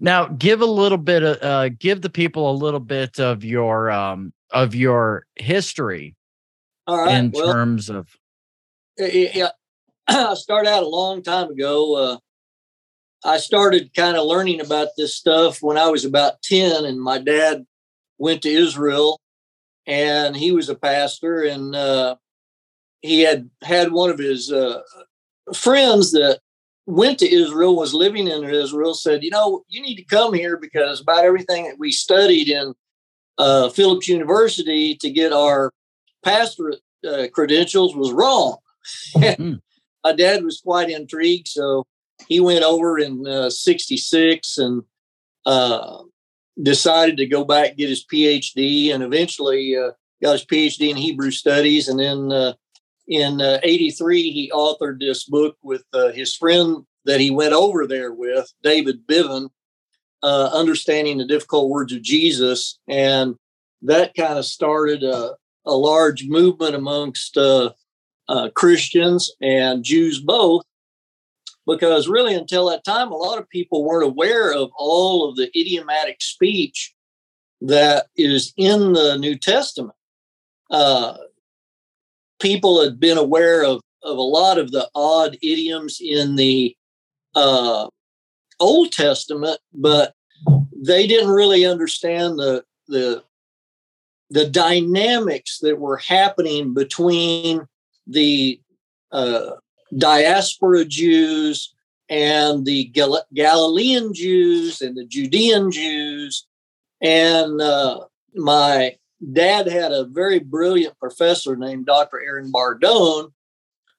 Now, give a little bit of uh, give the people a little bit of your um, of your history All right. in well, terms of yeah, I started out a long time ago. Uh, I started kind of learning about this stuff when I was about 10, and my dad went to Israel and he was a pastor, and uh, he had had one of his uh, friends that went to Israel, was living in Israel, said, You know, you need to come here because about everything that we studied in uh, Phillips University to get our pastorate uh, credentials was wrong. Hmm. My dad was quite intrigued, so he went over in uh, 66 and uh, decided to go back get his phd and eventually uh, got his phd in hebrew studies and then uh, in uh, 83 he authored this book with uh, his friend that he went over there with david Bivin uh, understanding the difficult words of jesus. And that kind of started a, a large movement amongst uh, uh, christians and jews both because really until that time a lot of people weren't aware of all of the idiomatic speech that is in the new testament. Uh, people had been aware of, of a lot of the odd idioms in the uh, old testament but they didn't really understand the the the dynamics that were happening between the uh, diaspora Jews and the Gal- Galilean Jews and the Judean Jews. And uh, my dad had a very brilliant professor named Dr. Aaron Bardone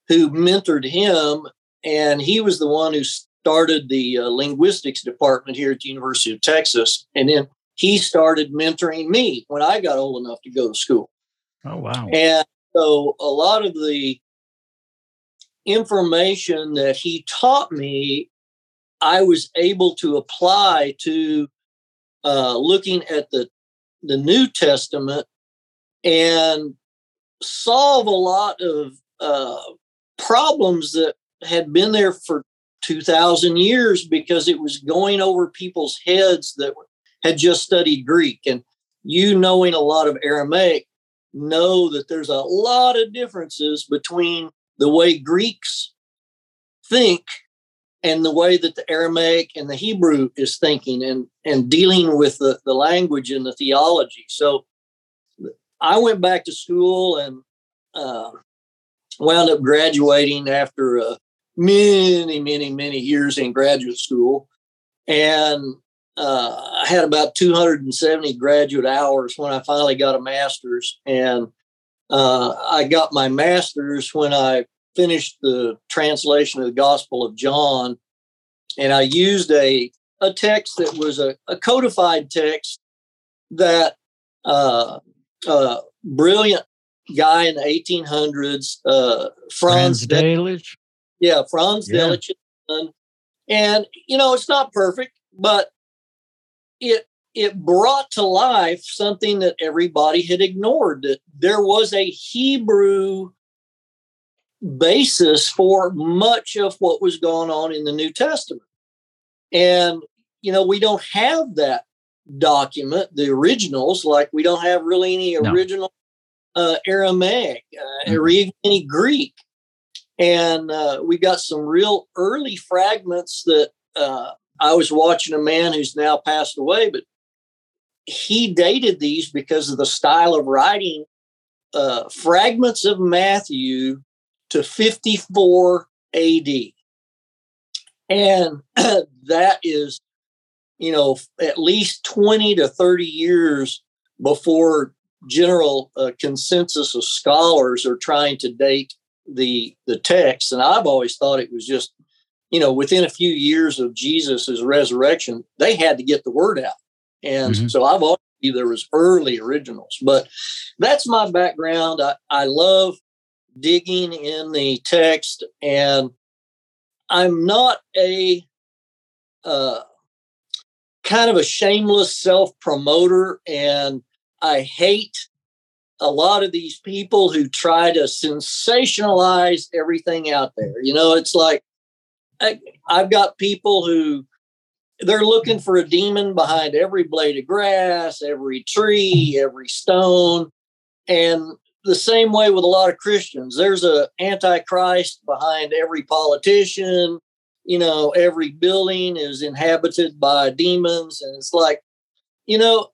who mentored him. And he was the one who started the uh, linguistics department here at the University of Texas. And then he started mentoring me when I got old enough to go to school. oh wow And so a lot of the information that he taught me, I was able to apply to uh, looking at the, the New Testament and solve a lot of uh, problems that had been there for 2,000 years because it was going over people's heads that had just studied Greek. And you knowing a lot of Aramaic know that there's a lot of differences between the way Greeks think and the way that the Aramaic and the Hebrew is thinking and, and dealing with the, the language and the theology. So I went back to school and uh, wound up graduating after uh, many, many, many years in graduate school. And uh, I had about 270 graduate hours when I finally got a master's. And uh, I got my master's when I finished the translation of the Gospel of John, and I used a a text that was a, a codified text that uh, uh, brilliant guy in the 1800s, uh, Franz, Franz Delitzsch. yeah, Franz Yeah. Delitzsch, and you know it's not perfect, but it it brought to life something that everybody had ignored that there was a Hebrew basis for much of what was going on in the New Testament. And, you know, we don't have that document, the originals, like we don't have really any No. original uh, Aramaic uh, Mhm. or even any Greek. And uh, we got some real early fragments that uh, I was watching a man who's now passed away, but he dated these because of the style of writing uh, fragments of Matthew to 54 AD. And that is, you know, at least 20 to 30 years before general uh, consensus of scholars are trying to date the the text. And I've always thought it was just, you know, within a few years of Jesus's resurrection, they had to get the word out. And Mhm. so I've always believed there was early originals. But that's my background. I, I love digging in the text and i'm not a uh, kind of a shameless self promoter and i hate a lot of these people who try to sensationalize everything out there you know it's like I, i've got people who they're looking for a demon behind every blade of grass, every tree, every stone. And the same way with a lot of Christians. There's a antichrist behind every politician. You know, every building is inhabited by demons, and it's like, you know,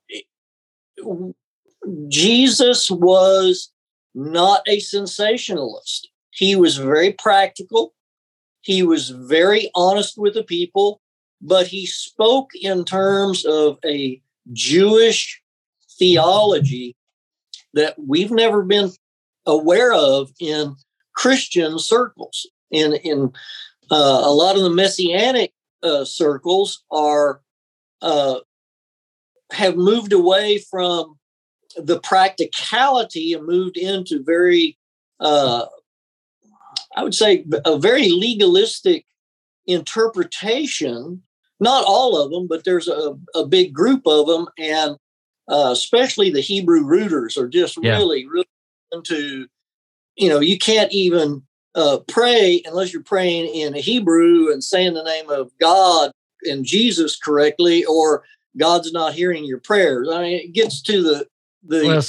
Jesus was not a sensationalist. He was very practical. He was very honest with the people, but he spoke in terms of a Jewish theology that we've never been aware of in Christian circles. In in uh, a lot of the messianic uh, circles are uh, have moved away from the practicality and moved into very, uh, I would say, a very legalistic interpretation. Not all of them, but there's a, a big group of them, and uh, especially the Hebrew rooters are just yeah. really, really into, you know, you can't even uh, pray unless you're praying in Hebrew and saying the name of God and Jesus correctly, or God's not hearing your prayers. I mean, it gets to the the. Well,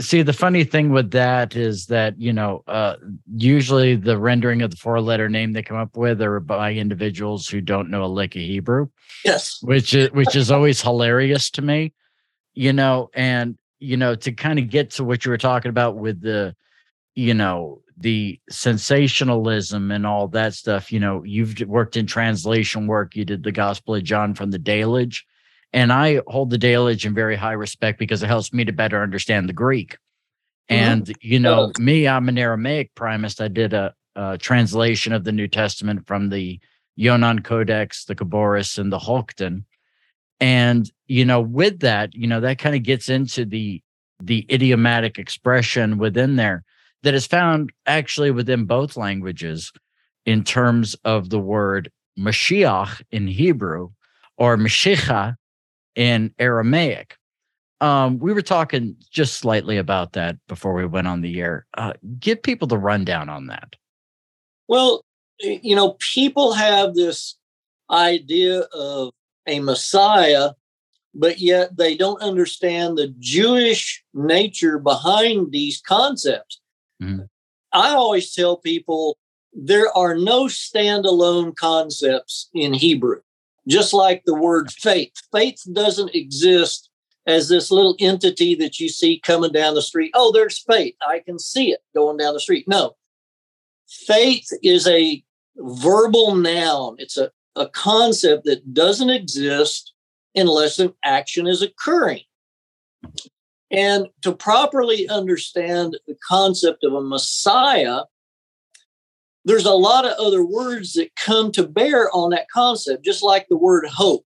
see, the funny thing with that is that you know, uh, usually the rendering of the four-letter name they come up with are by individuals who don't know a lick of Hebrew. Yes, which is which is always hilarious to me you know, and you know, to kind of get to what you were talking about with the, you know, the sensationalism and all that stuff, you know, you've worked in translation work, you did the Gospel of John from the Delitzsch. And I hold the Delitzsch in very high respect because it helps me to better understand the Greek. Mm-hmm. And, you know, me, I'm an Aramaic primist. I did a, a translation of the New Testament from the Yonan Codex, the Khabouris, and the Halkton. And, you know, with that, you know, that kind of gets into the the idiomatic expression within there that is found actually within both languages in terms of the word Mashiach in Hebrew or Mashiach in Aramaic. Um, we were talking just slightly about that before we went on the air. Uh, give people the rundown on that. Well, you know, people have this idea of a Messiah, but yet they don't understand the Jewish nature behind these concepts. Mm-hmm. I always tell people there are no standalone concepts in Hebrew, just like the word faith. Faith doesn't exist as this little entity that you see coming down the street. Oh, there's faith. I can see it going down the street. No, faith is a verbal noun, it's a a concept that doesn't exist unless an action is occurring. And to properly understand the concept of a Messiah, there's a lot of other words that come to bear on that concept, just like the word hope.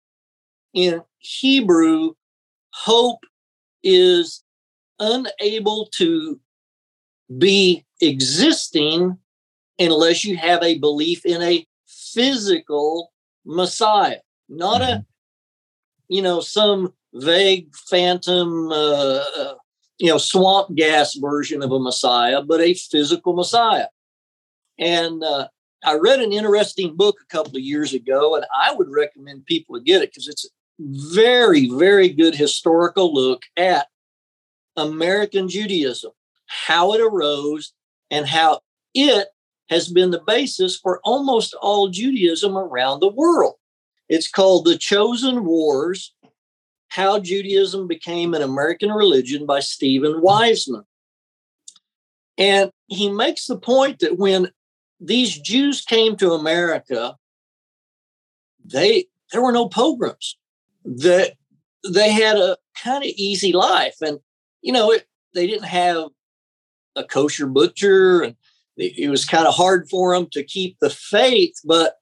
In Hebrew, hope is unable to be existing unless you have a belief in a physical Messiah, not mm-hmm. a, you know, some vague phantom, uh, uh, you know, swamp gas version of a Messiah, but a physical Messiah. And uh, I read an interesting book a couple of years ago, and I would recommend people to get it because it's a very, very good historical look at American Judaism, how it arose, and how it has been the basis for almost all Judaism around the world. It's called The Chosen Wars How Judaism Became an American Religion by Steven Weisman. And he makes the point that when these Jews came to America, they there were no pogroms. That they had a kind of easy life, and you know it, they didn't have a kosher butcher, and it was kind of hard for them to keep the faith, but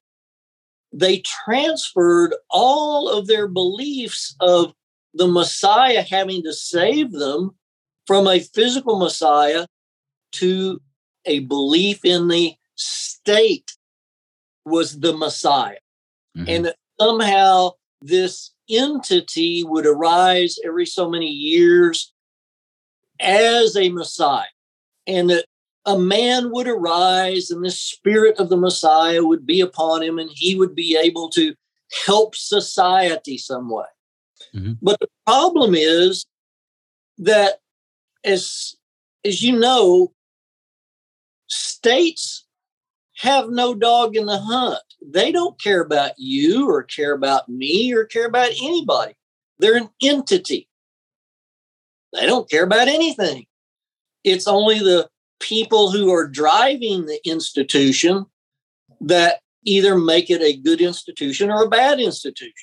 they transferred all of their beliefs of the Messiah having to save them from a physical Messiah to a belief in the state was the Messiah. Mm-hmm. And that somehow this entity would arise every so many years as a Messiah. And that a man would arise and the spirit of the Messiah would be upon him and he would be able to help society some way. Mm-hmm. But the problem is that as as you know, states have no dog in the hunt. They don't care about you or care about me or care about anybody. They're an entity. They don't care about anything. It's only the people who are driving the institution that either make it a good institution or a bad institution.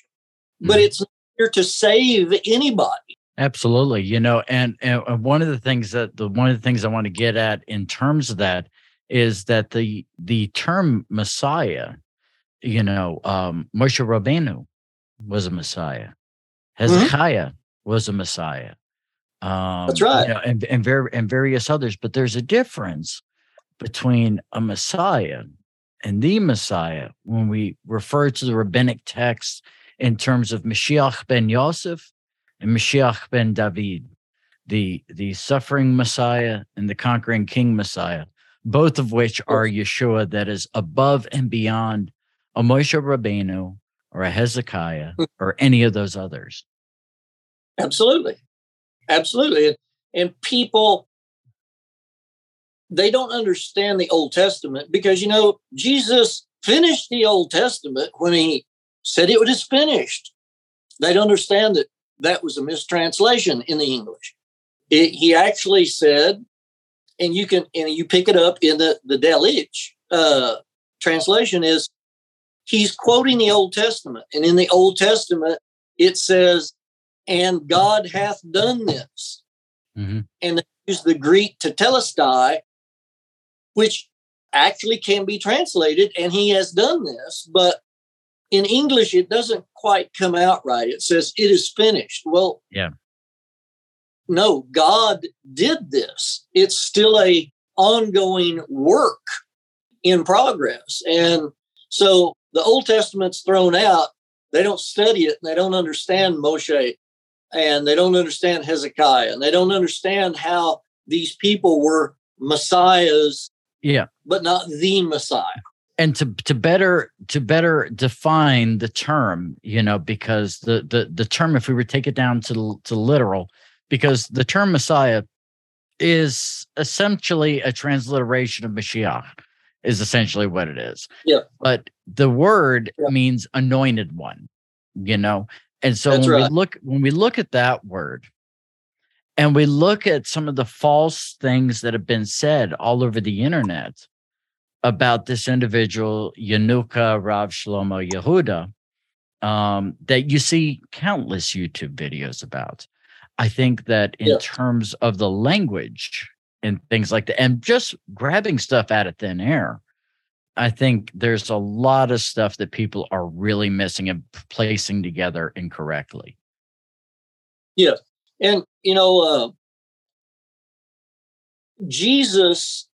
Mm-hmm. But it's here to save anybody. Absolutely. You know, and, and one of the things that the one of the things I want to get at in terms of that is that the the term Messiah, you know, um, Moshe Rabbeinu was a Messiah. Mm-hmm. Hezekiah mm-hmm. was a Messiah. Um, That's right. You know, and and, ver- and various others, but there's a difference between a Messiah and the Messiah when we refer to the rabbinic texts in terms of Mashiach ben Yosef and Mashiach ben David, the the suffering Messiah and the conquering King Messiah, both of which are Yeshua that is above and beyond a Moshe Rabbeinu or a Hezekiah hmm. or any of those others. Absolutely. Absolutely. And people, they don't understand the Old Testament because, you know, Jesus finished the Old Testament when he said it was finished. They don't understand that that was a mistranslation in the English. It, he actually said, and you can, and you pick it up in the, the Delitzsch uh, translation is he's quoting the Old Testament. And in the Old Testament, it says, and God hath done this. Mm-hmm. And they use the Greek to tetelestai, which actually can be translated, and he has done this, but in English, it doesn't quite come out right. It says it is finished. Well, yeah. No, God did this. It's still a ongoing work in progress. And so the Old Testament's thrown out. They don't study it and they don't understand Moshe and they don't understand Hezekiah and they don't understand how these people were messiahs, yeah, but not the Messiah. And to to better to better define the term you know because the the the term if we were to take it down to to literal because the term messiah is essentially a transliteration of mashiach is essentially what it is. Yeah. But the word yeah. means anointed one you know and so That's when right. we look when we look at that word and we look at some of the false things that have been said all over the internet about this individual, Yanuka Rav Shlomo Yehuda, um, that you see countless YouTube videos about. I think that in yeah. terms of the language and things like that, and just grabbing stuff out of thin air, I think there's a lot of stuff that people are really missing and placing together incorrectly. Yeah. And, you know, uh, Jesus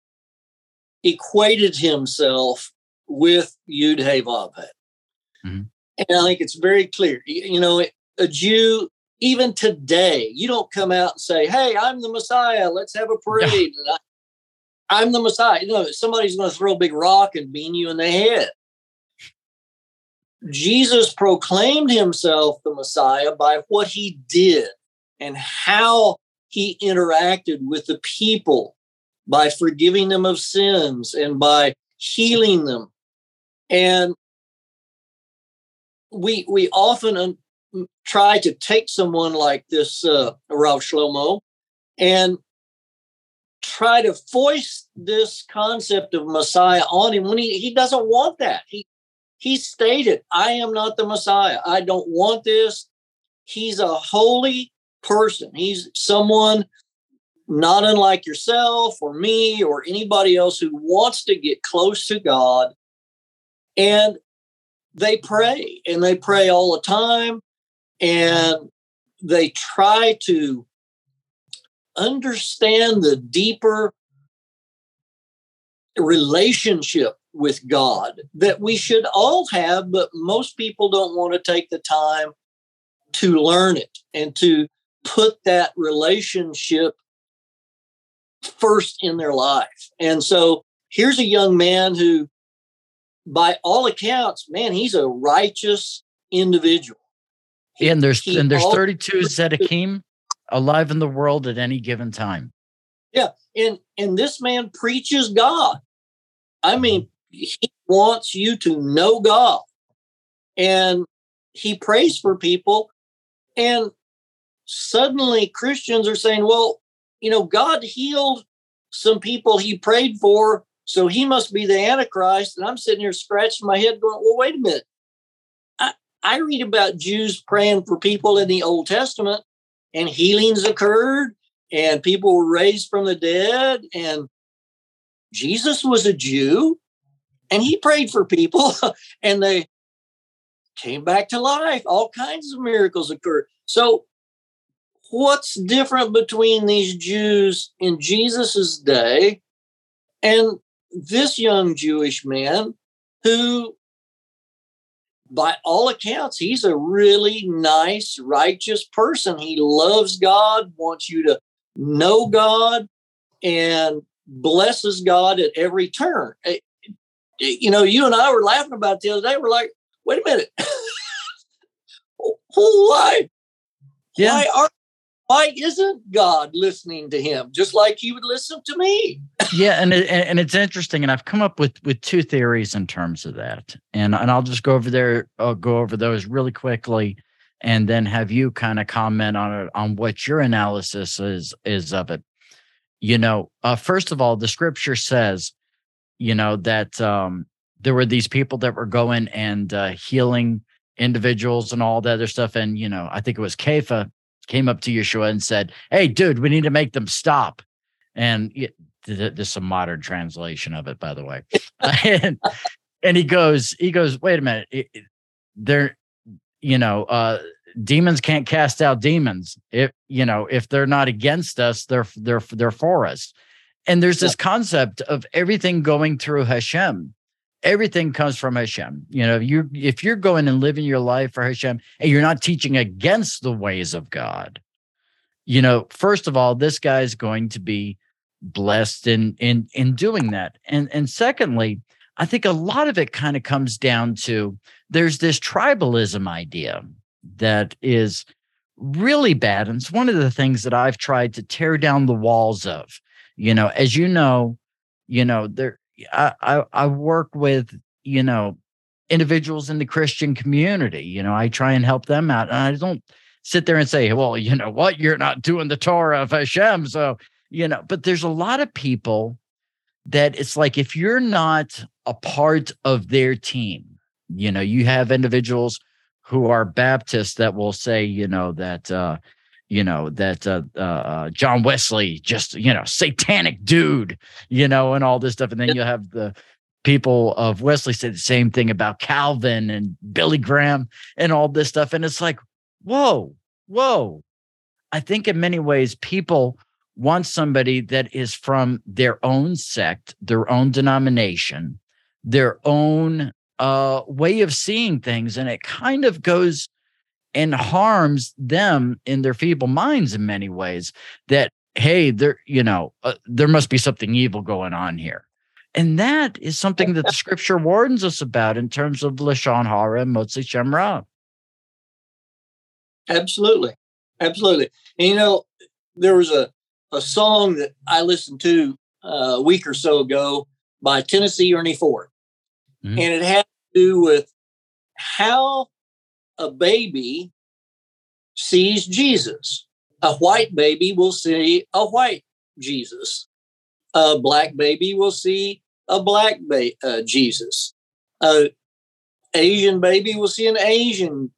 equated himself with Yud Hey mm-hmm. And I think it's very clear. You know, a Jew, even today, you don't come out and say, Hey, I'm the Messiah. Let's have a parade. Am the Messiah. You know, somebody's going to throw a big rock and bean you in the head. Jesus proclaimed himself the Messiah by what he did and how he interacted with the people by forgiving them of sins and by healing them. And we we often try to take someone like this uh, Rav Shlomo and try to foist this concept of Messiah on him when he, he doesn't want that. He he stated, I am not the Messiah. I don't want this. He's a holy person. He's someone not unlike yourself or me or anybody else who wants to get close to God. And they pray and they pray all the time and they try to understand the deeper relationship with God that we should all have, but most people don't want to take the time to learn it and to put that relationship first in their life. And so here's a young man who, by all accounts, man, he's a righteous individual. and there's he and there's 32 Tzaddikim alive in the world at any given time. Yeah, and and this man preaches God. I mm-hmm. mean, he wants you to know God, and he prays for people, and suddenly Christians are saying, "Well, you know, God healed some people he prayed for, so he must be the Antichrist." And I'm sitting here scratching my head, going, "Well, wait a minute." I, I read about Jews praying for people in the Old Testament, and healings occurred, and people were raised from the dead, and Jesus was a Jew, and he prayed for people, and they came back to life. All kinds of miracles occurred. So what's different between these Jews in Jesus's day and this young Jewish man who, by all accounts, he's a really nice, righteous person. He loves God, wants you to know God, and blesses God at every turn. Eh, you know, you and I were laughing about the other day. We're like, wait a minute. why? Yeah. Why are why isn't God listening to him just like he would listen to me? yeah, and it, and it's interesting, and I've come up with with two theories in terms of that, and and I'll just go over there, I'll go over those really quickly, and then have you kind of comment on it on what your analysis is is of it. You know, uh, first of all, the scripture says, you know, that um, there were these people that were going and uh, healing individuals and all that other stuff, and you know, I think it was Kepha came up to Yeshua and said, Hey, dude, we need to make them stop. And it, there's some modern translation of it, by the way. and, and he goes, he goes, wait a minute. It, it, they're, you know, uh, demons can't cast out demons. If, you know, if they're not against us, they're, they're, they're for us. And there's this concept of everything going through Hashem everything comes from Hashem. You know, you if you're going and living your life for Hashem and you're not teaching against the ways of God, you know, first of all, this guy's going to be blessed in in in doing that. And and secondly, I think a lot of it kind of comes down to there's this tribalism idea that is really bad. And it's one of the things that I've tried to tear down the walls of. You know, as you know, you know, there I, I, work with, you know, individuals in the Christian community. You know, I try and help them out. And I don't sit there and say, well, you know what, you're not doing the Torah of Hashem. So, you know, but there's a lot of people that it's like if you're not a part of their team, you know, you have individuals who are Baptists that will say, you know, that uh, you know that uh, uh, uh, John Wesley just you know satanic dude, you know, and all this stuff, and then you have the people of Wesley say the same thing about Calvin and Billy Graham and all this stuff, and it's like, whoa, whoa. I think in many ways people want somebody that is from their own sect, their own denomination, their own uh, way of seeing things, and it kind of goes and harms them in their feeble minds in many ways that hey there you know uh, there must be something evil going on here. And that is something that the scripture warns us about in terms of lashon hara and motzi shem ra absolutely. Absolutely. And you know there was a a song that i listened to uh, a week or so ago by tennessee ernie ford. Mm-hmm. and it had to do with how a baby sees Jesus. A white baby will see a white Jesus. A black baby will see a black ba- uh, Jesus. A Asian baby will see an Asian,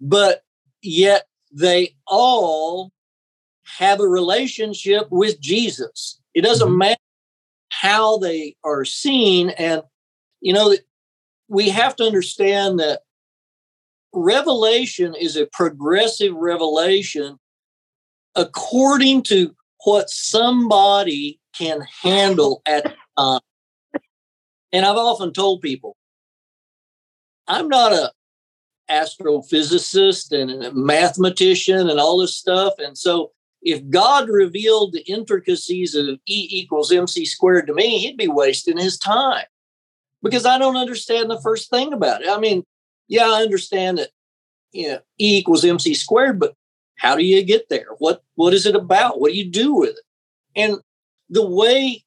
but yet they all have a relationship with Jesus. It doesn't mm-hmm. matter how they are seen, and you know we have to understand that revelation is a progressive revelation according to what somebody can handle at the time. And I've often told people, I'm not a astrophysicist and a mathematician and all this stuff. And so if God revealed the intricacies of E equals MC squared to me, he'd be wasting his time because I don't understand the first thing about it. I mean, yeah, I understand that you know, E equals MC squared, but how do you get there? What what is it about? What do you do with it? And the way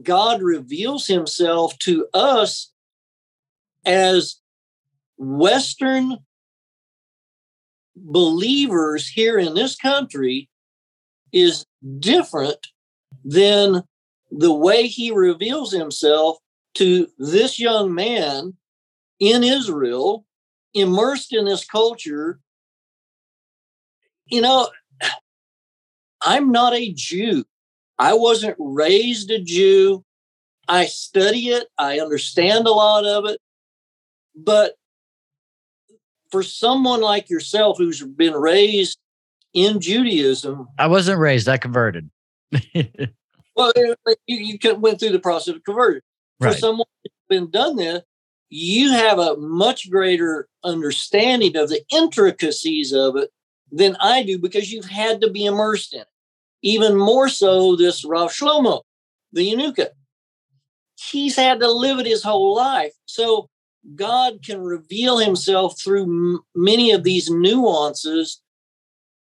God reveals himself to us as Western believers here in this country is different than the way he reveals himself to this young man in Israel, immersed in this culture. You know, I'm not a Jew. I wasn't raised a Jew. I study it, I understand a lot of it. But for someone like yourself who's been raised in Judaism, I wasn't raised, I converted. well, you, you went through the process of conversion. For Right. someone who's been done this, you have a much greater understanding of the intricacies of it than I do because you've had to be immersed in it. Even more so, this Rav Shlomo, the Yanuka, he's had to live it his whole life. So God can reveal himself through m- many of these nuances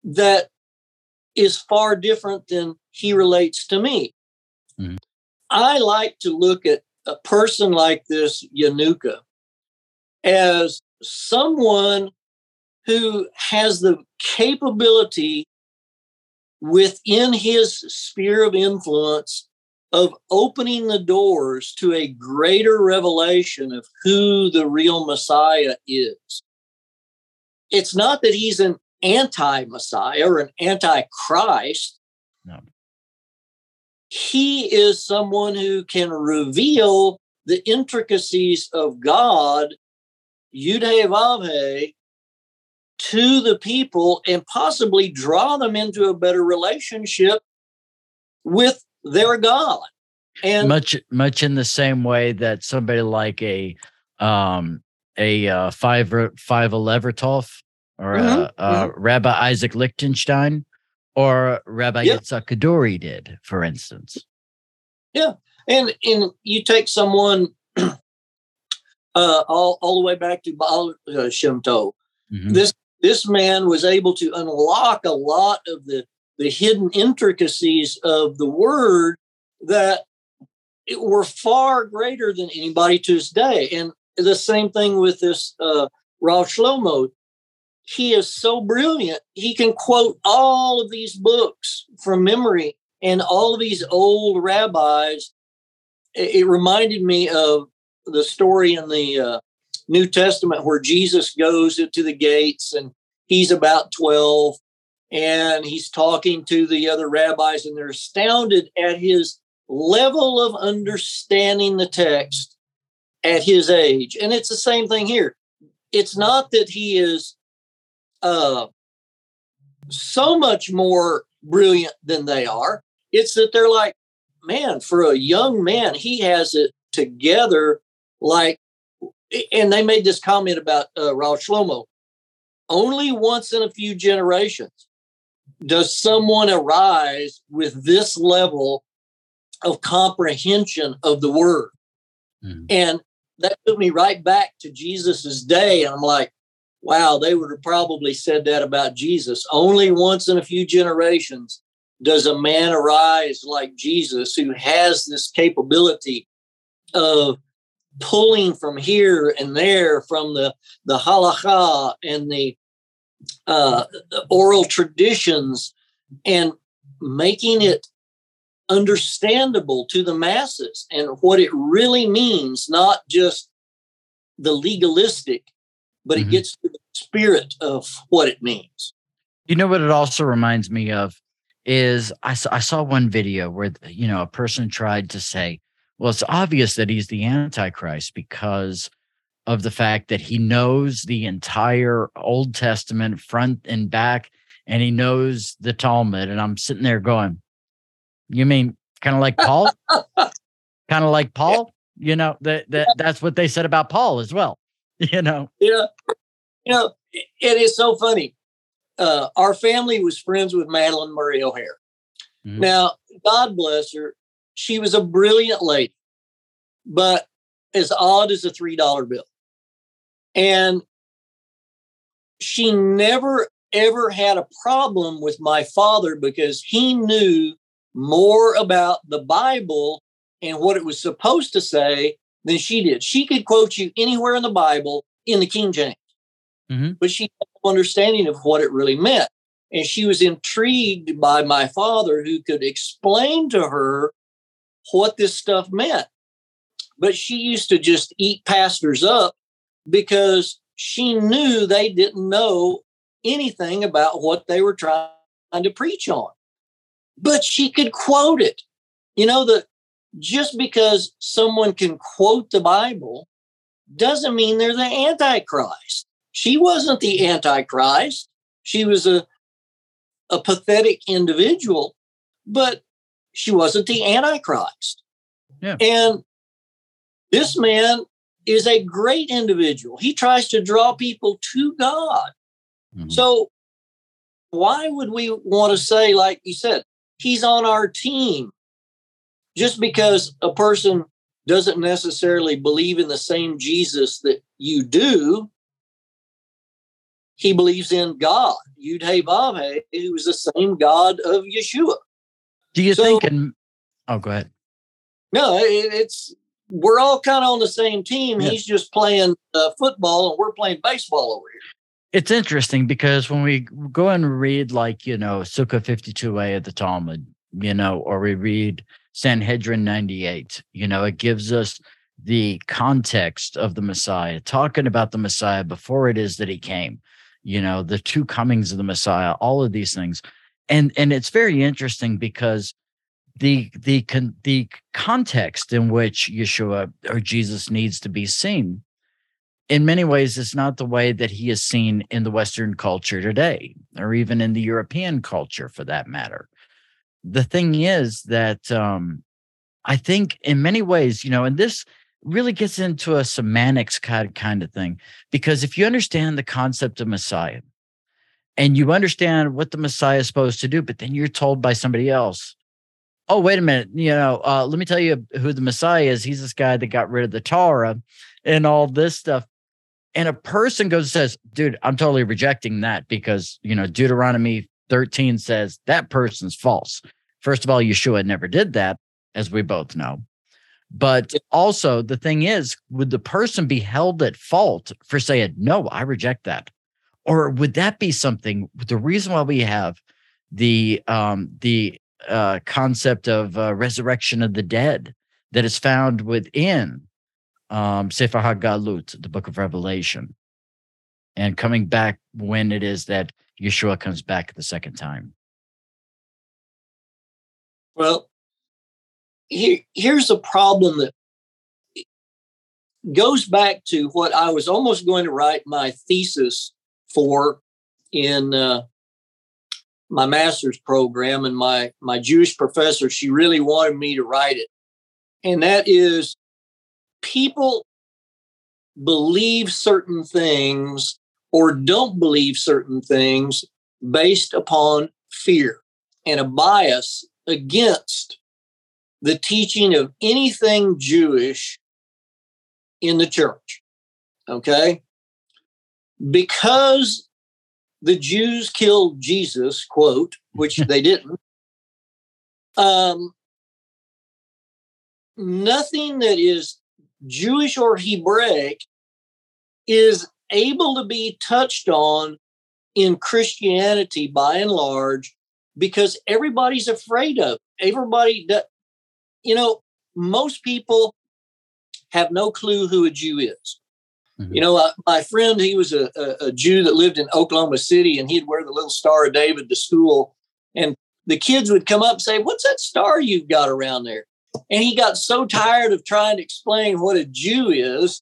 that is far different than he relates to me. Mhm. I like to look at a person like this Yanuka as someone who has the capability within his sphere of influence of opening the doors to a greater revelation of who the real Messiah is. It's not that he's an anti Messiah or an anti Christ. No. He is someone who can reveal the intricacies of God, Vavhe, to the people and possibly draw them into a better relationship with their God. And much much in the same way that somebody like a um a uh, five five Levertoff or Mhm, uh, uh, Rabbi Isaac Lichtenstein or Rabbi Yeah. Yitzhak Kaduri did, for instance. Yeah, and and you take someone uh, all, all the way back to Baal uh, Shem Tov. Mhm. This this man was able to unlock a lot of the the hidden intricacies of the word that it were far greater than anybody to this day. And the same thing with this uh, Rav Shlomo. He is so brilliant. He can quote all of these books from memory and all of these old rabbis. It, it reminded me of the story in the uh, New Testament where Jesus goes to the gates and he's about 12 and he's talking to the other rabbis and they're astounded at his level of understanding the text at his age. And it's the same thing here. It's not that he is uh, so much more brilliant than they are. It's that they're like, man, for a young man, he has it together like and they made this comment about uh, Rav Shlomo. Only once in a few generations does someone arise with this level of comprehension of the word. Mhm. And that took me right back to Jesus's day. And I'm like, wow, they would have probably said that about Jesus. Only once in a few generations does a man arise like Jesus who has this capability of pulling from here and there from the the halacha and the, uh, oral traditions and making it understandable to the masses and what it really means not just the legalistic but Mhm. it gets to the spirit of what it means You know what it also reminds me of is I saw, I saw one video where you know a person tried to say, well, it's obvious that he's the Antichrist because of the fact that he knows the entire Old Testament front and back, and he knows the Talmud. And I'm sitting there going, "You mean kind of like Paul? kind of like Paul? You know that that that's what they said about Paul as well. You know, Yeah. You know, it- is so funny. Uh, our family was friends with Madalyn Murray O'Hair. Mhm. Now, God bless her. She was a brilliant lady, but as odd as a $3 bill. And she never ever had a problem with my father because he knew more about the Bible and what it was supposed to say than she did. She could quote you anywhere in the Bible in the King James, mm-hmm. but she had no understanding of what it really meant. And she was intrigued by my father, who could explain to her what this stuff meant. But she used to just eat pastors up because she knew they didn't know anything about what they were trying to preach on. But she could quote it. You know, that just because someone can quote the Bible doesn't mean they're the Antichrist. She wasn't the Antichrist. She was a, a pathetic individual, but she wasn't the Antichrist. Yeah. And this man is a great individual. He tries to draw people to God. Mm-hmm. So, why would we want to say, like you said, he's on our team? Just because a person doesn't necessarily believe in the same Jesus that you do, he believes in God, Yud He Vav He, who is the same God of Yeshua. Do you so, think? In, oh, go ahead. No, it, it's we're all kind of on the same team. Yeah. He's just playing uh, football, and we're playing baseball over here. It's interesting because when we go and read, like you know, Sukkah fifty two a of the Talmud, you know, or we read Sanhedrin ninety eight, you know, it gives us the context of the Messiah, talking about the Messiah before it is that he came, you know, the two comings of the Messiah, all of these things. And and it's very interesting because the the con, the context in which Yeshua or Jesus needs to be seen in many ways is not the way that he is seen in the western culture today or even in the European culture for that matter. The thing is that um I think in many ways you know and this really gets into a semantics kind kind of thing because if you understand the concept of Messiah and you understand what the Messiah is supposed to do but then you're told by somebody else oh wait a minute you know uh, let me tell you who the messiah is. He's this guy that got rid of the torah and all this stuff. And a person goes and says dude i'm totally rejecting that because you know deuteronomy 13 says that person's false. First of all yeshua never did that as we both know. But also the thing is would the person be held at fault for saying no i reject that or would that be something the reason why we have the um the uh, concept of uh, resurrection of the dead that is found within um, Sefer HaGalut, the book of Revelation, and coming back when it is that Yeshua comes back the second time. Well, here, here's a problem that goes back to what I was almost going to write my thesis for in uh, my master's program and my my Jewish professor she really wanted me to write it and that is people believe certain things or don't believe certain things based upon fear and a bias against the teaching of anything Jewish in the church. Okay? Because the Jews killed Jesus, quote, which they didn't. Um, nothing that is Jewish or Hebraic is able to be touched on in Christianity by and large because everybody's afraid of it. everybody that you know most people have no clue who a Jew is. Mm-hmm. You know, uh, my friend, he was a, a, a, Jew that lived in Oklahoma City, and he'd wear the little Star of David to school. And the kids would come up and say, What's that star you've got around there? And he got so tired of trying to explain what a Jew is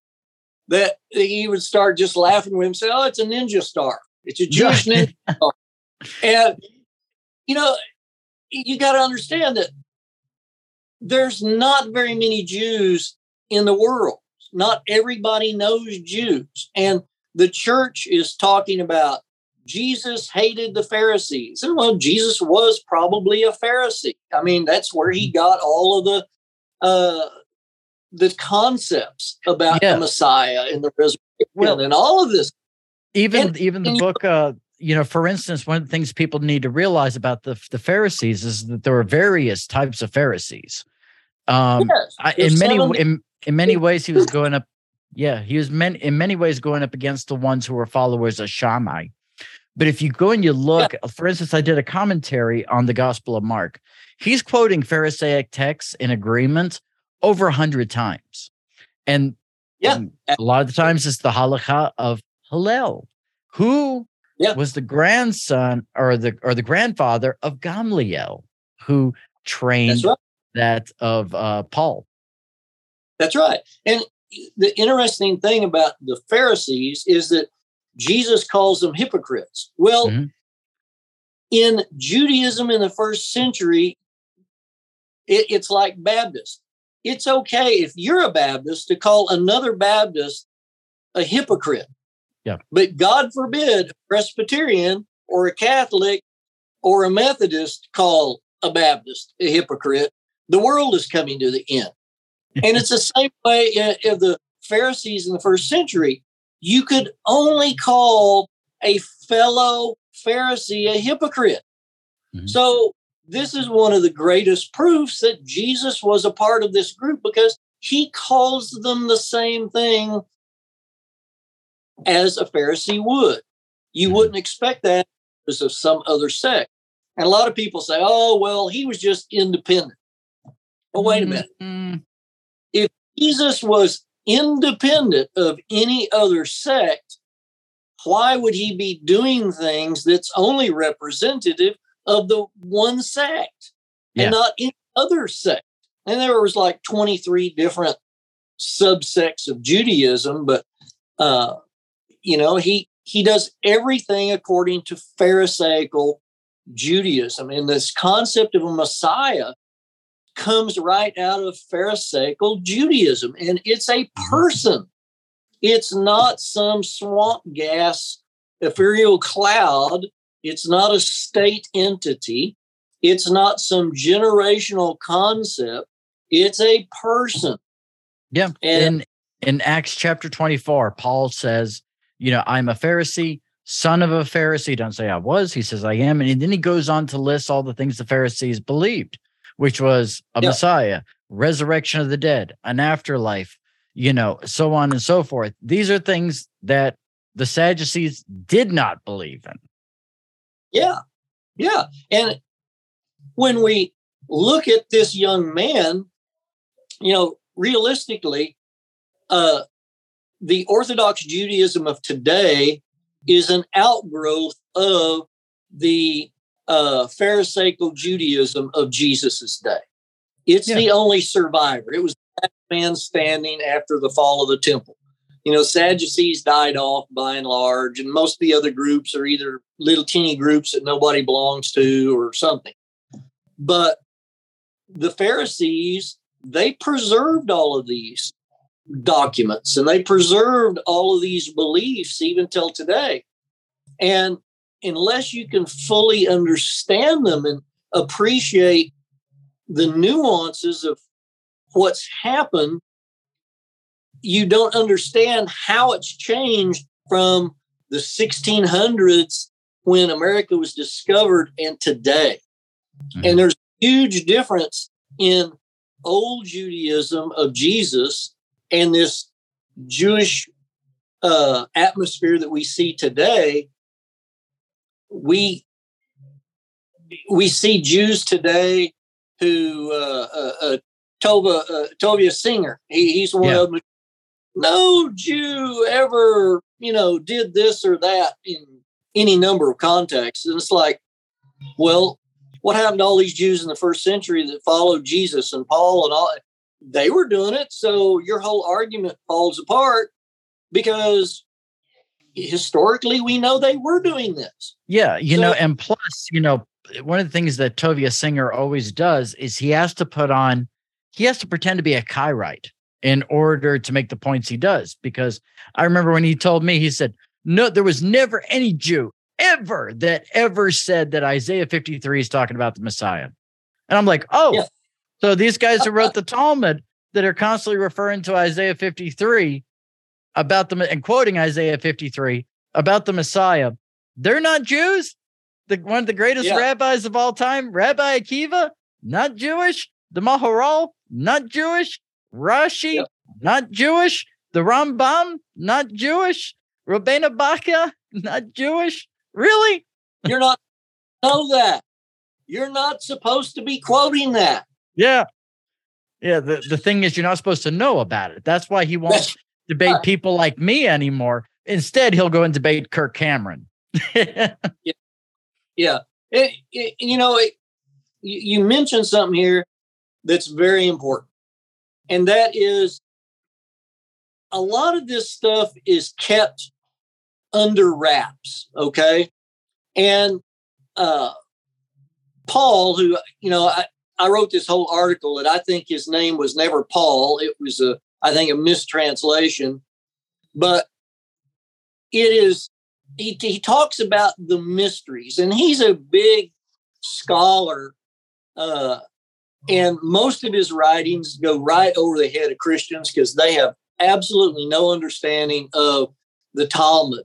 that he would start just laughing with him, say, Oh, it's a ninja star. It's a Jewish ninja star. And, you know, you got to understand that there's not very many Jews in the world not everybody knows Jews. And the church is talking about Jesus hated the Pharisees. And well, Jesus was probably a Pharisee. I mean, that's where he got all of the uh the concepts about yeah. the Messiah and the resurrection well, and all of this. even and, even the book uh you know for instance one of the things people need to realize about the the pharisees is that there were various types of pharisees um yes, I, in many in, in many ways he was going up yeah he was many in many ways going up against the ones who were followers of shammai but if you go and you look yeah. for instance i did a commentary on the gospel of mark he's quoting pharisaic texts in agreement over a hundred times and yeah and a lot of the times it's the halacha of hillel who yeah. was the grandson or the or the grandfather of Gamliel, who trained right. That of uh, Paul. That's right. And the interesting thing about the Pharisees is that Jesus calls them hypocrites. Well, mm-hmm. in Judaism in the first century, it, it's like Baptists. It's okay if you're a Baptist to call another Baptist a hypocrite. Yeah. But God forbid a Presbyterian or a Catholic or a Methodist call a Baptist a hypocrite. The world is coming to the end. and it's the same way of the Pharisees in the first century. You could only call a fellow Pharisee a hypocrite. Mm-hmm. So, this is one of the greatest proofs that Jesus was a part of this group because he calls them the same thing as a Pharisee would. You mm-hmm. wouldn't expect that because of some other sect. And a lot of people say, oh, well, he was just independent. Wait a minute. Mm-hmm. If Jesus was independent of any other sect, why would he be doing things that's only representative of the one sect yeah. and not any other sect? And there was like 23 different subsects of Judaism, but uh, you know, he he does everything according to Pharisaical Judaism. And this concept of a Messiah comes right out of Pharisaical Judaism. And it's a mm-hmm. person. It's not some swamp gas ethereal cloud. It's not a state entity. It's not some generational concept. It's a person. Yeah. And in, in Acts chapter 24, Paul says, you know, I'm a Pharisee, son of a Pharisee. Don't say I was. He says I am. And then he goes on to list all the things the Pharisees believed, which was a. Messiah, resurrection of the dead, an afterlife, you know, so on and so forth. These are things that the Sadducees did not believe in. Yeah. Yeah. And when we look at this young man, you know, realistically, uh, the Orthodox Judaism of today is an outgrowth of the uh, Pharisaical Judaism of Jesus's day. It's yeah. the only survivor. It was that man standing after the fall of the temple. You know, Sadducees died off by and large, and most of the other groups are either little teeny groups that nobody belongs to or something. But the Pharisees, they preserved all of these documents and they preserved all of these beliefs even till today. And unless you can fully understand them and appreciate the nuances of what's happened, you don't understand how it's changed from the 1600s when America was discovered and today. Mm-hmm. And there's a huge difference in old Judaism of Jesus and this Jewish uh, atmosphere that we see today, we we see Jews today who uh, uh, uh Tova uh, Tovia Singer. He, he's one yeah. of them. No Jew ever, you know, did this or that in any number of contexts. And it's like, well, what happened to all these Jews in the first century that followed Jesus and Paul and all? they were doing it. So your whole argument falls apart because historically we know they were doing this. Yeah, you so, know, and plus, you know, one of the things that Tovia Singer always does is he has to put on, he has to pretend to be a Karaite in order to make the points he does. Because I remember when he told me, he said, No, there was never any Jew ever that ever said that Isaiah 53 is talking about the Messiah. And I'm like, oh, yeah. So these guys who wrote the Talmud that are constantly referring to Isaiah 53 about them and quoting Isaiah 53 about the Messiah. They're not Jews. The one of the greatest Yeah. rabbis of all time, Rabbi Akiva, not Jewish. The Maharal, not Jewish. Rashi, not Jewish. The Rambam, not Jewish. Rabbeinu Bachya, not Jewish. Really? You're not know that. You're not supposed to be quoting that. Yeah. Yeah. The, the thing is, you're not supposed to know about it. That's why he won't That's debate people like me anymore. Instead, he'll go and debate Kirk Cameron. Yeah. It, it- you know, it, you, you mentioned something here that's very important. And that is a lot of this stuff is kept under wraps. Okay. And uh, Paul, who, you know, I, I wrote this whole article that I think his name was never Paul. It was a, I think, a mistranslation. But it is he, he talks about the mysteries and he's a big scholar uh, and most of his writings go right over the head of christians because they have absolutely no understanding of the talmud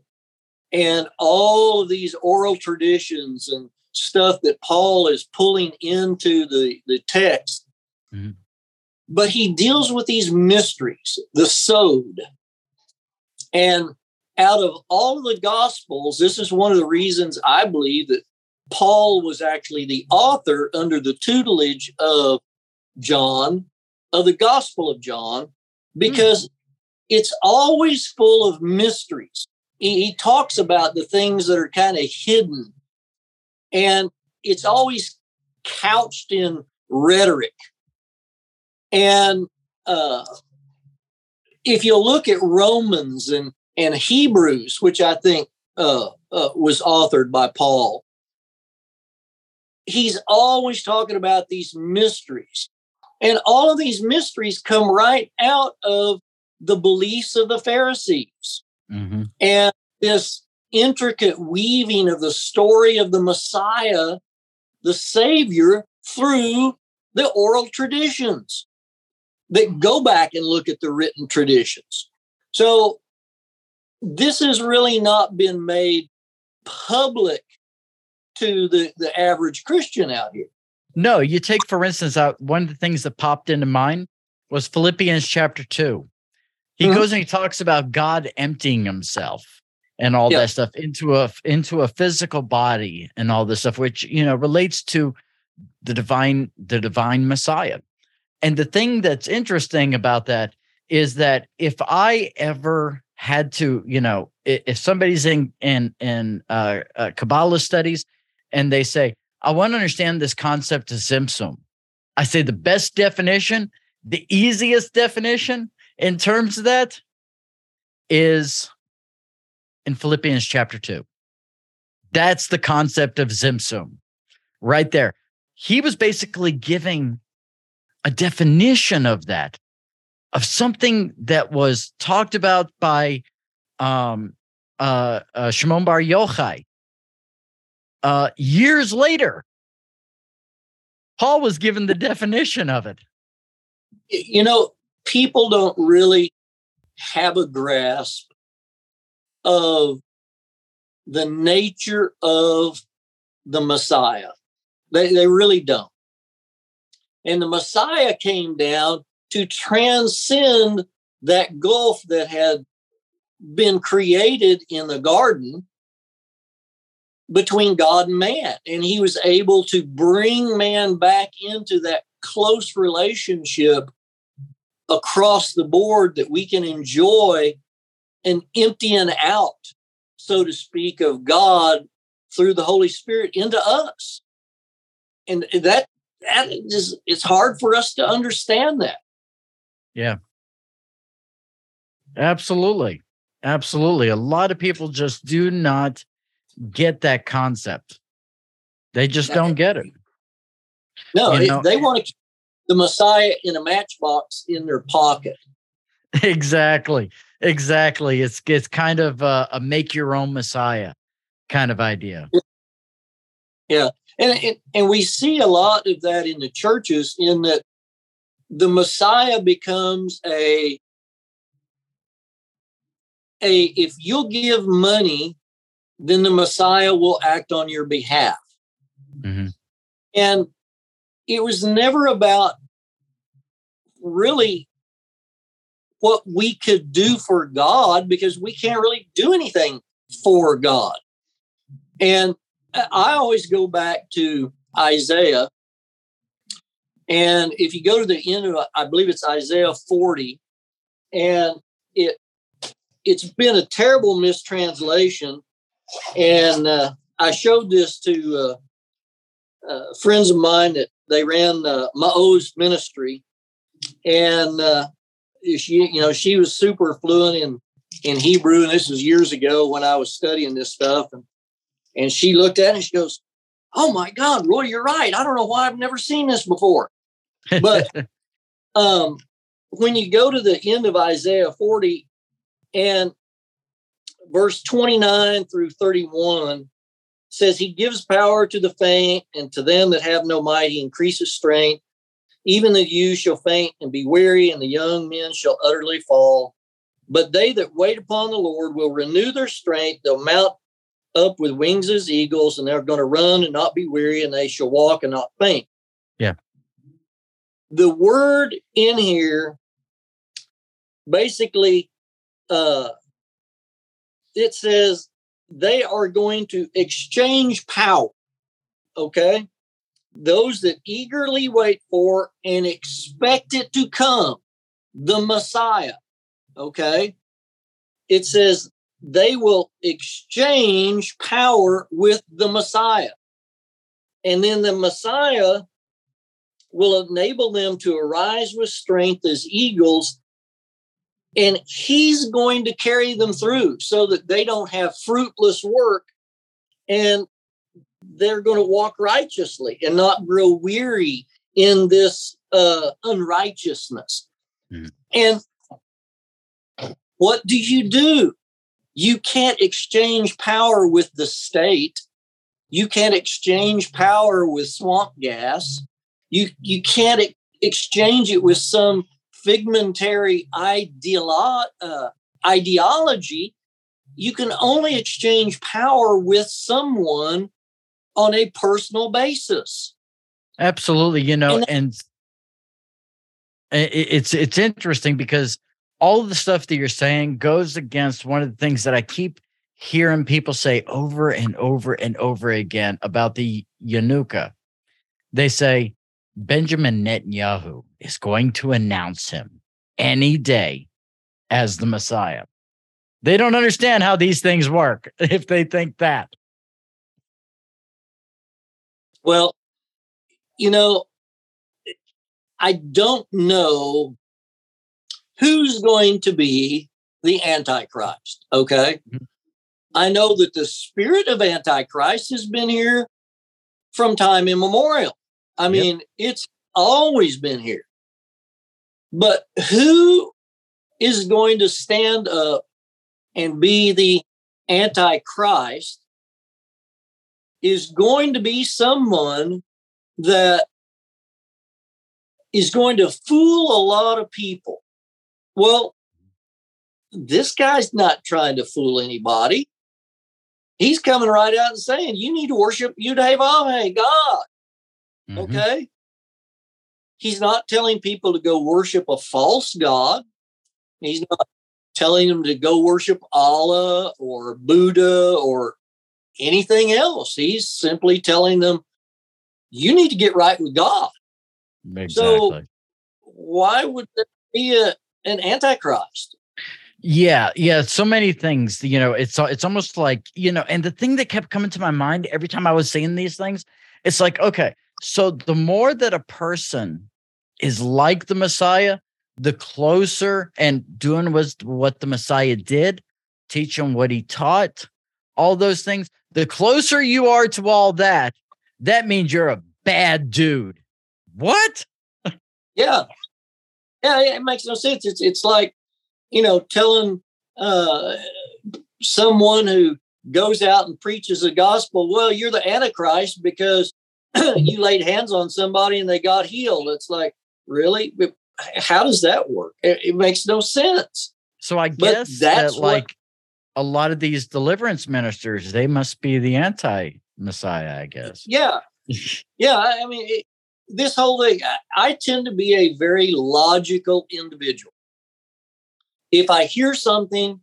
and all of these oral traditions and stuff that paul is pulling into the, the text Mhm. But he deals with these mysteries the sod and out of all the gospels, this is one of the reasons I believe that Paul was actually the author under the tutelage of John, of the Gospel of John, because it's always full of mysteries. He, he talks about the things that are kind of hidden, and it's always couched in rhetoric. And uh, if you look at Romans and and Hebrews, which I think uh, uh, was authored by Paul, he's always talking about these mysteries. And all of these mysteries come right out of the beliefs of the Pharisees Mhm. and this intricate weaving of the story of the Messiah, the Savior, through the oral traditions that go back and look at the written traditions. So this has really not been made public to the, the average Christian out here. No, you take, for instance, out one of the things that popped into mind was Philippians chapter two. He Mhm. goes and he talks about God emptying himself and all Yeah. that stuff into a into a physical body and all this stuff, which you know relates to the divine, the divine Messiah. And the thing that's interesting about that is that if I ever had to, you know, if somebody's in in in uh, uh, Kabbalah studies and they say, I want to understand this concept of Tzimtzum. I say the best definition, the easiest definition in terms of that is in Philippians chapter 2. That's the concept of Tzimtzum right there. He was basically giving a definition of that, of something that was talked about by um, uh, uh, Shimon Bar Yochai uh, years later. Paul was given the definition of it. You know, people don't really have a grasp of the nature of the Messiah. They, they really don't. And the Messiah came down to transcend that gulf that had been created in the garden between God and man. And he was able to bring man back into that close relationship across the board that we can enjoy an emptying out, so to speak, of God through the Holy Spirit into us. And that that is it's hard for us to understand that. Yeah. Absolutely. Absolutely. A lot of people just do not get that concept. They just don't get it. No, You know- they want to keep the Messiah in a matchbox in their pocket. exactly. Exactly. It's it's kind of a, a make your own messiah kind of idea. And, and and we see a lot of that in the churches in that the Messiah becomes a a if you'll give money then the Messiah will act on your behalf. Mm-hmm. And it was never about really what we could do for God because we can't really do anything for God. And I always go back to Isaiah. And if you go to the end of, I believe it's Isaiah 40, and it it's been a terrible mistranslation. And uh, I showed this to uh, uh, friends of mine that they ran uh, Ma'oz ministry, and uh, she, you know, she was super fluent in in Hebrew, and this was years ago when I was studying this stuff, and and she looked at it and she goes, "Oh my God, Roy, you're right. I don't know why I've never seen this before." But um, when you go to the end of Isaiah 40 and verse 29 through 31 says he gives power to the faint and to them that have no might he increases strength even the youth shall faint and be weary and the young men shall utterly fall but they that wait upon the lord will renew their strength they'll mount up with wings as eagles and they're going to run and not be weary and they shall walk and not faint. Yeah. The word in here basically uh it says they are going to exchange power okay? Those that eagerly wait for and expect it to come the messiah okay? It says they will exchange power with the messiah and then the messiah will enable them to arise with strength as eagles and he's going to carry them through so that they don't have fruitless work and they're going to walk righteously and not grow weary in this uh, unrighteousness. Mm. And what do you do? You can't exchange power with the state. You can't exchange power with swamp gas. You you can't exchange it with some figmentary ideolo- uh, ideology, you can only exchange power with someone on a personal basis. Absolutely, you know, and, and it's it's interesting because all the stuff that you're saying goes against one of the things that I keep hearing people say over and over and over again about the Yanuka. They say, Benjamin Netanyahu is going to announce him any day as the Messiah. They don't understand how these things work if they think that. Well, you know, I don't know who's going to be the Antichrist. Okay. Mm-hmm. I know that the spirit of Antichrist has been here from time immemorial. I mean, yep. it's always been here. But who is going to stand up and be the antichrist is going to be someone that is going to fool a lot of people. Well, this guy's not trying to fool anybody. He's coming right out and saying, you need to worship Yudhevah, God. Mm-hmm. Okay. He's not telling people to go worship a false God. He's not telling them to go worship Allah or Buddha or anything else. He's simply telling them, you need to get right with God. Exactly. So why would there be a, an antichrist? Yeah, yeah, so many things. You know, it's uh, it's almost like you know, and the thing that kept coming to my mind every time I was saying these things, it's like, okay, so the more that a person is like the Messiah, the closer and doing was what the Messiah did, teach him what he taught, all those things. The closer you are to all that, that means you're a bad dude. What? yeah. Yeah, it makes no sense. It's it's like, you know, telling uh someone who goes out and preaches the gospel, well, you're the antichrist because you laid hands on somebody and they got healed. It's like, really? How does that work? It, it makes no sense. So I guess that like a lot of these deliverance ministers, they must be the anti Messiah, I guess. Yeah. yeah. I mean, it, this whole thing, I, I tend to be a very logical individual. If I hear something,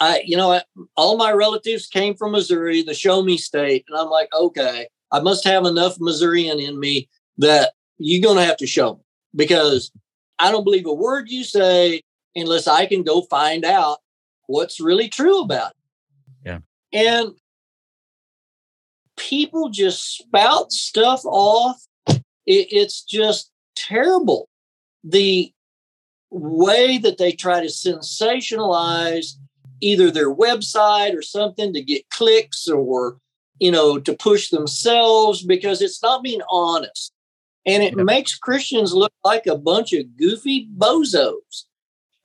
I, you know, all my relatives came from Missouri, the show me state. And I'm like, okay, I must have enough Missourian in me that you're going to have to show me because I don't believe a word you say unless I can go find out what's really true about it. Yeah. And people just spout stuff off. It, it's just terrible. The way that they try to sensationalize either their website or something to get clicks or you know to push themselves because it's not being honest and it yep. makes christians look like a bunch of goofy bozos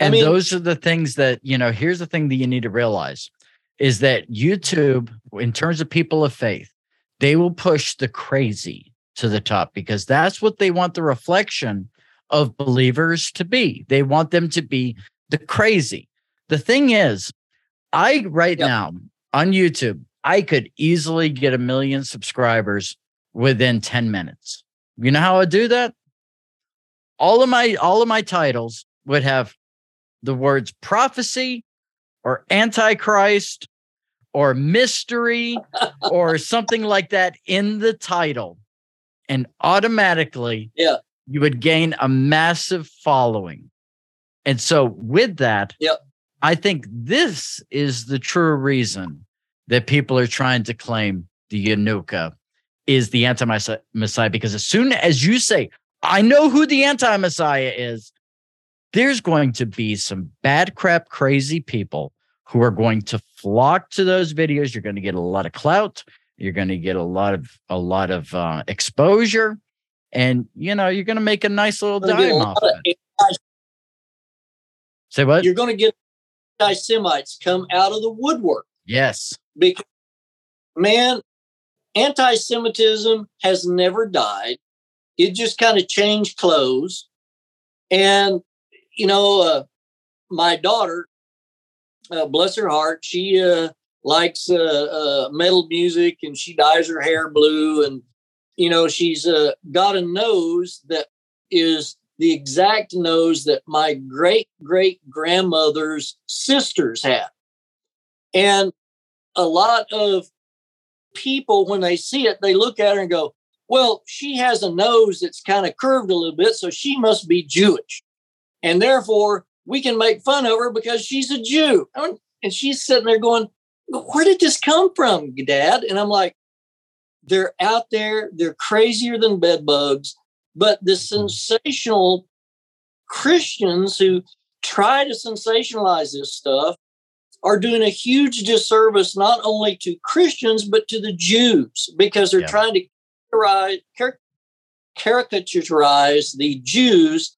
and I mean, those are the things that you know here's the thing that you need to realize is that youtube in terms of people of faith they will push the crazy to the top because that's what they want the reflection of believers to be they want them to be the crazy the thing is I right yep. now on YouTube, I could easily get a million subscribers within 10 minutes. You know how I do that? All of my all of my titles would have the words prophecy or antichrist or mystery or something like that in the title and automatically yeah you would gain a massive following and so with that yep. I think this is the true reason that people are trying to claim the Yanuka is the anti Messiah. Because as soon as you say, I know who the anti Messiah is, there's going to be some bad crap, crazy people who are going to flock to those videos. You're going to get a lot of clout. You're going to get a lot of a lot of uh, exposure, and you know you're going to make a nice little dime off it. Say what? You're going to get anti Semites come out of the woodwork. Yes. Because, man, anti Semitism has never died. It just kind of changed clothes. And, you know, uh, my daughter, uh, bless her heart, she uh, likes uh, uh, metal music and she dyes her hair blue. And, you know, she's uh, got a nose that is the exact nose that my great great grandmother's sisters had. And a lot of people, when they see it, they look at her and go, Well, she has a nose that's kind of curved a little bit, so she must be Jewish. And therefore, we can make fun of her because she's a Jew. And she's sitting there going, Where did this come from, Dad? And I'm like, They're out there, they're crazier than bed bugs. But the sensational Christians who try to sensationalize this stuff are doing a huge disservice not only to Christians but to the Jews because they're yeah. trying to caricaturize the Jews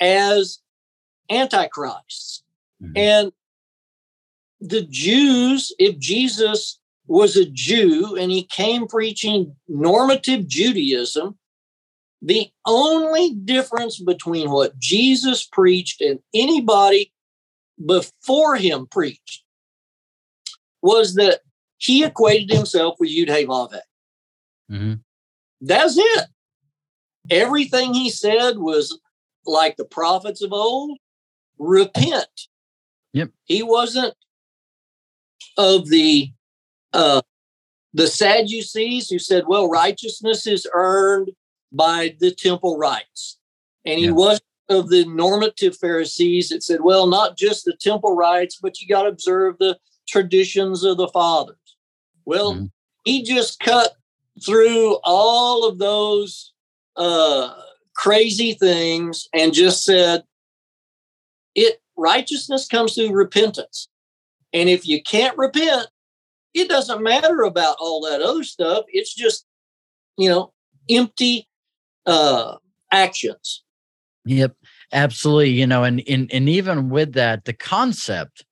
as antichrists. Mm-hmm. And the Jews, if Jesus was a Jew and he came preaching normative Judaism, the only difference between what Jesus preached and anybody before him preached was that he equated himself with Yud Hey mm-hmm. That's it. Everything he said was like the prophets of old repent. Yep. He wasn't of the uh, the Sadducees who said, well, righteousness is earned by the temple rites. And he yeah. was of the normative Pharisees that said, well, not just the temple rites, but you got to observe the traditions of the fathers. Well, mm-hmm. he just cut through all of those uh, crazy things and just said, it righteousness comes through repentance. And if you can't repent, it doesn't matter about all that other stuff. It's just, you know, empty uh, actions. Yep, absolutely. You know, and and and even with that, the concept,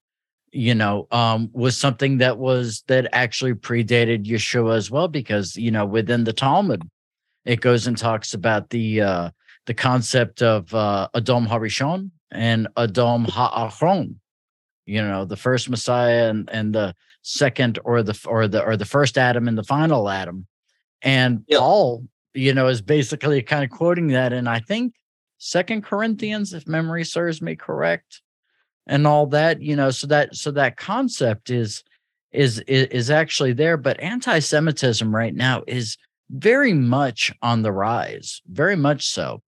you know, um, was something that was that actually predated Yeshua as well, because you know, within the Talmud, it goes and talks about the uh, the concept of uh, Adom Harishon and Adom Ha'achron. You know, the first Messiah and and the second or the or the or the first Adam and the final Adam. And yep. Paul, you know, is basically kind of quoting that and I think Second Corinthians, if memory serves me correct, and all that, you know, so that so that concept is is is actually there, but anti-Semitism right now is very much on the rise, very much so.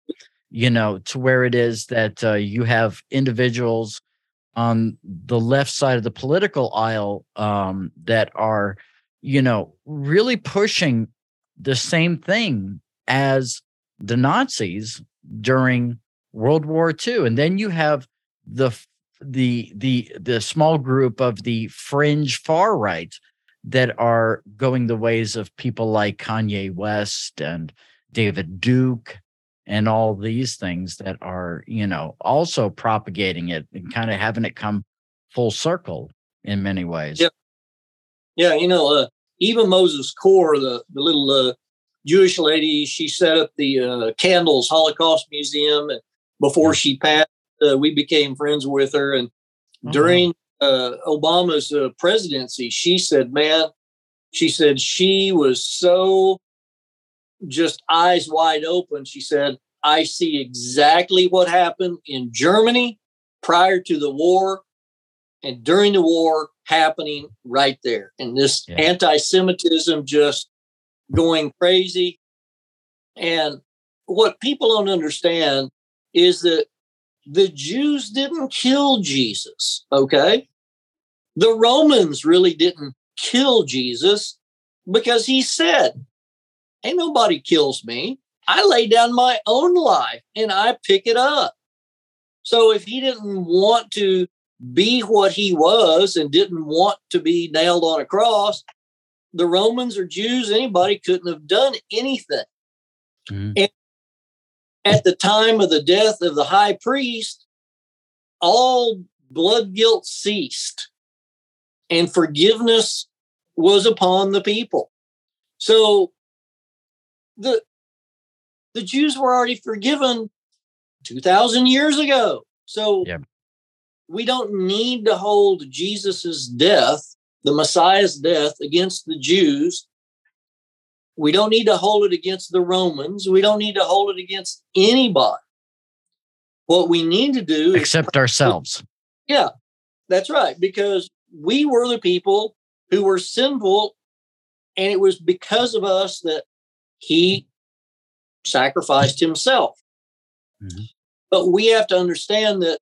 You know, to where it is that uh, you have individuals on the left side of the political aisle um, that are, you know, really pushing the same thing as the Nazis during World War II. And then you have the the the the small group of the fringe far right that are going the ways of people like Kanye West and David Duke and all these things that are, you know, also propagating it and kind of having it come full circle in many ways. Yeah. Yeah. You know, uh, Eva Mozes Kor, the, the little uh, Jewish lady, she set up the uh, Candles Holocaust Museum. And before she passed, uh, we became friends with her. And uh-huh. during uh, Obama's uh, presidency, she said, man, she said she was so just eyes wide open. She said, I see exactly what happened in Germany prior to the war and during the war happening right there. And this yeah. anti Semitism just going crazy. And what people don't understand is that the Jews didn't kill Jesus, okay? The Romans really didn't kill Jesus because he said, Ain't nobody kills me. I lay down my own life and I pick it up. So if he didn't want to be what he was and didn't want to be nailed on a cross, the Romans or Jews, anybody couldn't have done anything. Mm-hmm. And at the time of the death of the high priest, all blood guilt ceased and forgiveness was upon the people. So the the Jews were already forgiven 2000 years ago. So yeah. we don't need to hold Jesus's death, the Messiah's death against the Jews. We don't need to hold it against the Romans. We don't need to hold it against anybody. What we need to do except ourselves. Yeah, that's right. Because we were the people who were sinful, and it was because of us that he sacrificed himself. Mm-hmm. But we have to understand that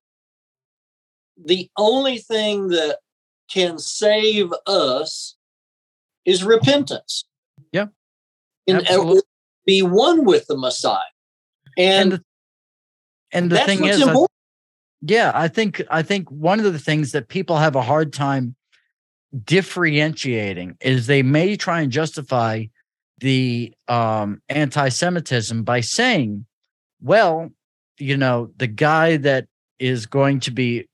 the only thing that can save us is repentance. Yeah. And be one with the Messiah. And, and the, and the thing is, I, yeah, I think I think one of the things that people have a hard time differentiating is they may try and justify the um, anti-Semitism by saying, well, you know, the guy that is going to be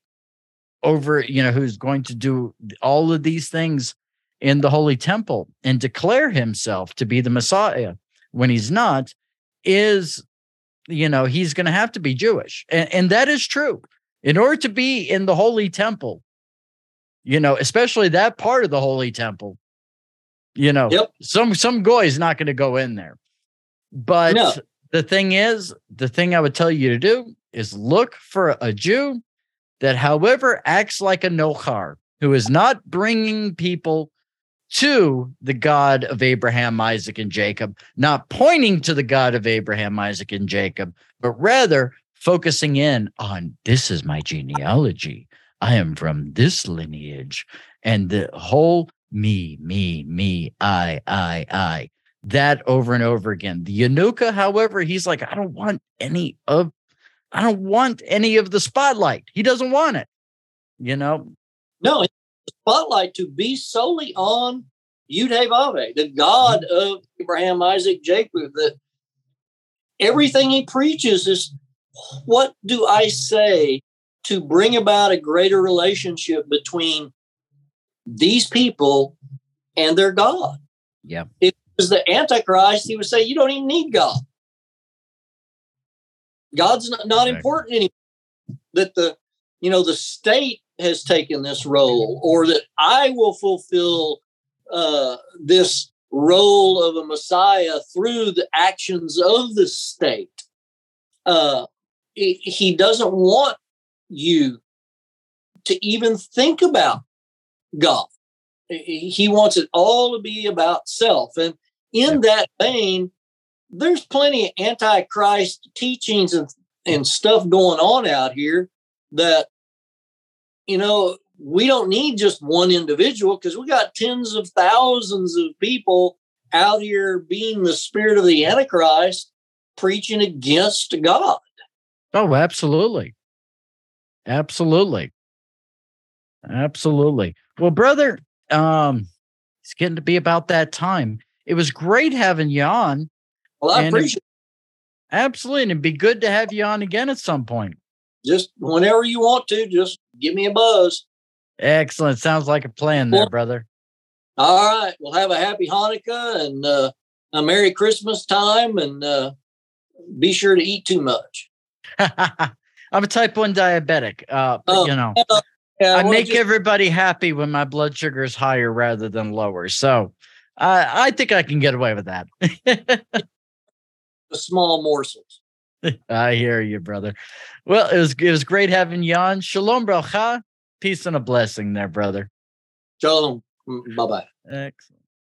over, you know, who's going to do all of these things in the Holy Temple and declare himself to be the Messiah when he's not, is, you know, he's going to have to be Jewish. And, and that is true. In order to be in the Holy Temple, you know, especially that part of the Holy Temple, you know, yep. some some guy is not going to go in there. But no. the thing is, the thing I would tell you to do is look for a Jew that, however, acts like a nochar, who is not bringing people to the God of Abraham, Isaac, and Jacob, not pointing to the God of Abraham, Isaac, and Jacob, but rather focusing in on this is my genealogy. I am from this lineage. And the whole me, me, me, I, I, I. That over and over again. The Yanuka, however, he's like, I don't want any of, I don't want any of the spotlight. He doesn't want it. You know. No, the spotlight to be solely on Yud the God mm-hmm. of Abraham, Isaac, Jacob. That everything he preaches is, what do I say to bring about a greater relationship between these people and their God. Yeah. If it was the Antichrist, he would say, You don't even need God. God's not, not important anymore. That the, you know, the state has taken this role or that I will fulfill uh, this role of a Messiah through the actions of the state. Uh, he doesn't want you to even think about God. He wants it all to be about self. And in that vein, there's plenty of antichrist teachings and, and stuff going on out here that, you know, we don't need just one individual because we got tens of thousands of people out here being the spirit of the Antichrist preaching against God. Oh, absolutely. Absolutely. Absolutely. Well, brother, um, it's getting to be about that time. It was great having you on. Well, I appreciate it. Absolutely. And it'd be good to have you on again at some point. Just whenever you want to, just give me a buzz. Excellent. Sounds like a plan there, brother. All right. We'll have a happy Hanukkah and uh, a Merry Christmas time and uh, be sure to eat too much. I'm a type 1 diabetic. Uh, but, uh, you know, yeah, I make just, everybody happy when my blood sugar is higher rather than lower. So uh, I think I can get away with that. the small morsels. I hear you, brother. Well, it was it was great having you on. Shalom, bracha. Peace and a blessing there, brother. Shalom. Mm, bye bye. Excellent.